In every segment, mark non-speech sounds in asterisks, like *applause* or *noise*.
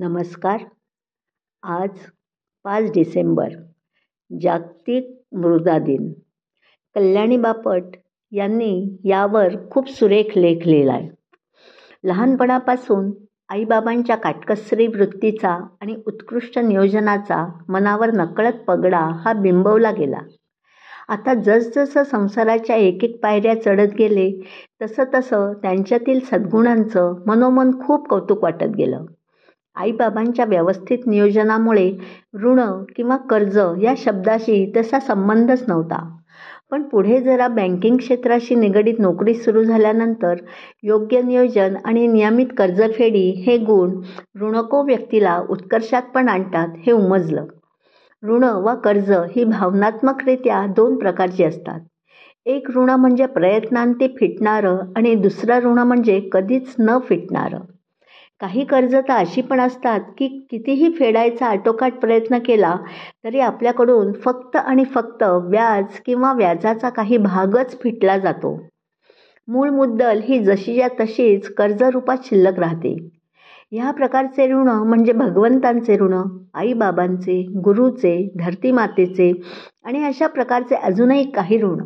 नमस्कार. आज पाच डिसेंबर जागतिक मृदा दिन. कल्याणी बापट यांनी यावर खूप सुरेख लेख लिहिला आहे लहानपणापासून आईबाबांच्या काटकसरी वृत्तीचा आणि उत्कृष्ट नियोजनाचा मनावर नकळत पगडा हा बिंबवला गेला. आता जसजसं संसाराच्या एक एक पायऱ्या चढत गेले तसं तसं त्यांच्यातील सद्गुणांचं मनोमन खूप कौतुक वाटत गेलं. आईबाबांच्या व्यवस्थित नियोजनामुळे ऋण किंवा कर्ज या शब्दाशी तसा संबंधच नव्हता. पण पुढे जरा बँकिंग क्षेत्राशी निगडीत नोकरी सुरू झाल्यानंतर योग्य नियोजन आणि नियमित कर्जफेडी हे गुण ऋणको व्यक्तीला उत्कर्षात पण आणतात हे उमजलं. ऋण वा कर्ज ही भावनात्मकरित्या दोन प्रकारची असतात. एक ऋण म्हणजे प्रयत्नांती फिटणारं आणि दुसरं ऋण म्हणजे कधीच न फिटणारं. काही कर्ज तर अशी पण असतात की कितीही फेडायचा आटोकाट प्रयत्न केला तरी आपल्याकडून फक्त आणि फक्त व्याज किंवा व्याजाचा काही भागच फिटला जातो. मूळ मुद्दल ही जशीच्या तशीच कर्जरूपात शिल्लक राहते. ह्या प्रकारचे ऋण म्हणजे भगवंतांचे ऋण आईबाबांचे गुरुचे धरतीमातेचे आणि अशा प्रकारचे अजूनही काही ऋण.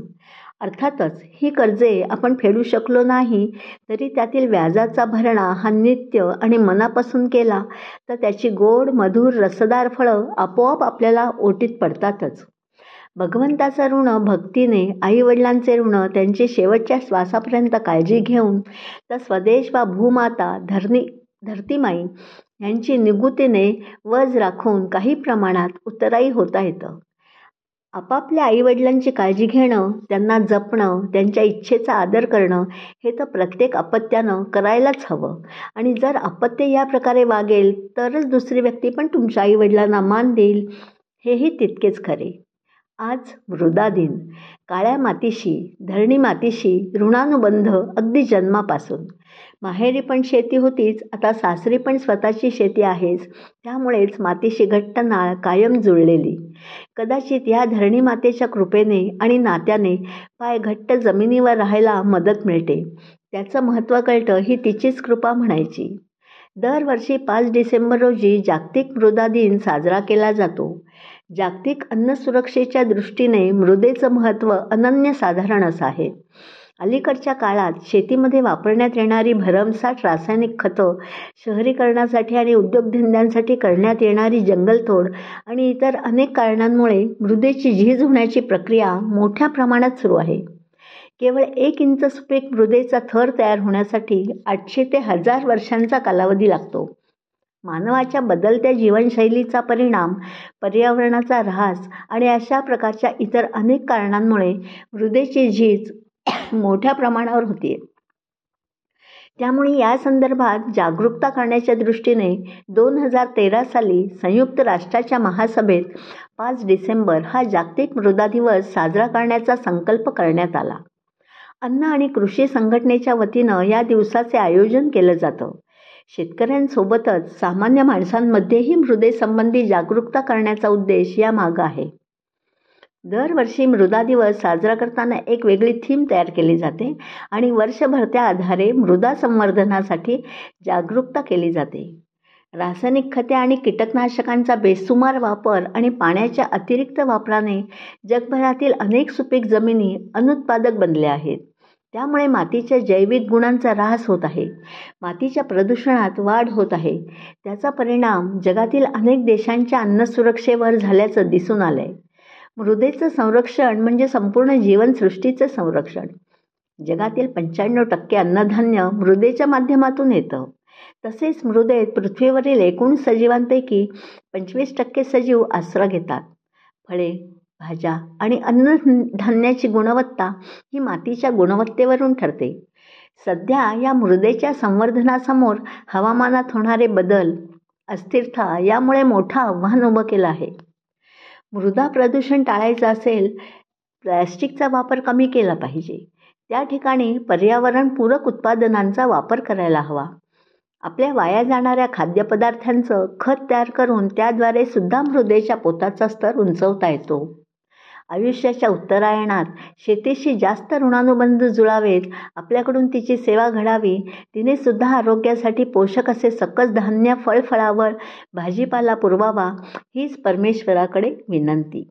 अर्थातच ही कर्जे आपण फेडू शकलो नाही तरी त्यातील व्याजाचा भरणा हा नित्य आणि मनापासून केला तर त्याची गोड मधुर रसदार फळं आपोआप आपल्याला ओटीत पडतातच. भगवंताचं ऋण भक्तीने आईवडिलांचे ऋण त्यांची शेवटच्या श्वासापर्यंत काळजी घेऊन तर स्वदेश वा भूमाता धरणी धरतीमाई यांची निगुतीने वज राखून काही प्रमाणात उतराई होता येतं. आपापल्या आईवडिलांची काळजी घेणं त्यांना जपणं त्यांच्या इच्छेचा आदर करणं हे तर प्रत्येक अपत्यानं करायलाच हवं. आणि जर अपत्य या प्रकारे वागेल तरच दुसरी व्यक्ती पण तुमच्या आईवडिलांना मान देईल. हेही तितकेच खरे. आज मृदा दिन. काळ्या मातीशी धरणी मातीशी ऋणानुबंध अगदी जन्मापासून. माहेरी पण शेती होतीच आता सासरी पण स्वतःची शेती आहेच. त्यामुळेच मातीशी घट्ट नाळ कायम जुळलेली. कदाचित या धरणी मातेच्या कृपेने आणि नात्याने पाय घट्ट जमिनीवर राहायला मदत मिळते. त्याचं महत्त्व कळतं ही तिचीच कृपा म्हणायची. दरवर्षी पाच डिसेंबर रोजी जागतिक मृदा दिन साजरा केला जातो. जागतिक अन्न सुरक्षेच्या दृष्टीने मृदेचं महत्त्व अनन्यसाधारण असं आहे. अलीकडच्या काळात शेतीमध्ये वापरण्यात येणारी भरमसाठ रासायनिक खतं शहरीकरणासाठी आणि उद्योगधंद्यांसाठी करण्यात येणारी जंगलतोड आणि इतर अनेक कारणांमुळे मृदेची झीज होण्याची प्रक्रिया मोठ्या प्रमाणात सुरू आहे. केवळ एक इंच सुपीक मृदेचा थर तयार होण्यासाठी आठशे ते हजार वर्षांचा कालावधी लागतो. मानवाच्या बदलत्या जीवनशैलीचा परिणाम पर्यावरणाचा ऱ्हास आणि अशा प्रकारच्या इतर अनेक कारणांमुळे मृदेची झीज *coughs* मोठ्या प्रमाणावर होती त्यामुळे या संदर्भात जागरूकता करण्याच्या दृष्टीने दोन हजार तेरा साली संयुक्त राष्ट्राच्या महासभेत पाच डिसेंबर हा जागतिक मृदा दिवस साजरा करण्याचा संकल्प करण्यात आला. अन्न आणि कृषी संघटनेच्या वतीनं या दिवसाचे आयोजन केलं जातं. शेतकऱ्यांसोबतच सामान्य माणसांमध्येही मृदेसंबंधी जागरूकता करण्याचा उद्देश यामागं आहे. दरवर्षी मृदा दिवस साजरा करताना एक वेगळी थीम तयार केली जाते आणि वर्षभर त्या आधारे मृदा संवर्धनासाठी जागरूकता केली जाते. रासायनिक खते आणि कीटकनाशकांचा बेसुमार वापर आणि पाण्याच्या अतिरिक्त वापराने जगभरातील अनेक सुपीक जमिनी अनुत्पादक बनल्या आहेत. त्यामुळे मातीच्या जैविक गुणांचा ऱ्हास होत आहे. मातीच्या प्रदूषणात वाढ होत आहे. त्याचा परिणाम जगातील अनेक देशांच्या अन्नसुरक्षेवर झाल्याचं दिसून आलं आहे मृदेचं संरक्षण म्हणजे संपूर्ण जीवनसृष्टीचं संरक्षण. जगातील पंच्याण्णव टक्के अन्नधान्य मृदेच्या माध्यमातून येतं. तसेच मृदेत पृथ्वीवरील एकूण सजीवांपैकी पंचवीस टक्के सजीव आसरा घेतात. फळे भाज्या आणि अन्नधान्याची गुणवत्ता ही मातीच्या गुणवत्तेवरून ठरते. सध्या या मृदेच्या संवर्धनासमोर हवामानात होणारे बदल अस्थिरता यामुळे मोठं आव्हान उभं केलं आहे. मृदा प्रदूषण टाळायचं असेल प्लॅस्टिकचा वापर कमी केला पाहिजे. त्या ठिकाणी पर्यावरणपूरक उत्पादनांचा वापर करायला हवा. आपल्या वाया जाणाऱ्या खाद्यपदार्थांचं खत तयार करून त्याद्वारे सुद्धा मृदेच्या पोताचा स्तर उंचवता येतो. आयुष्याच्या उत्तरायणात शेतीशी जास्त ऋणानुबंध जुळावेत आपल्याकडून तिची सेवा घडावी तिने सुद्धा आरोग्यासाठी पोषक असे सकस धान्य फळफळावर भाजीपाला पुरवावा हीच परमेश्वराकडे विनंती.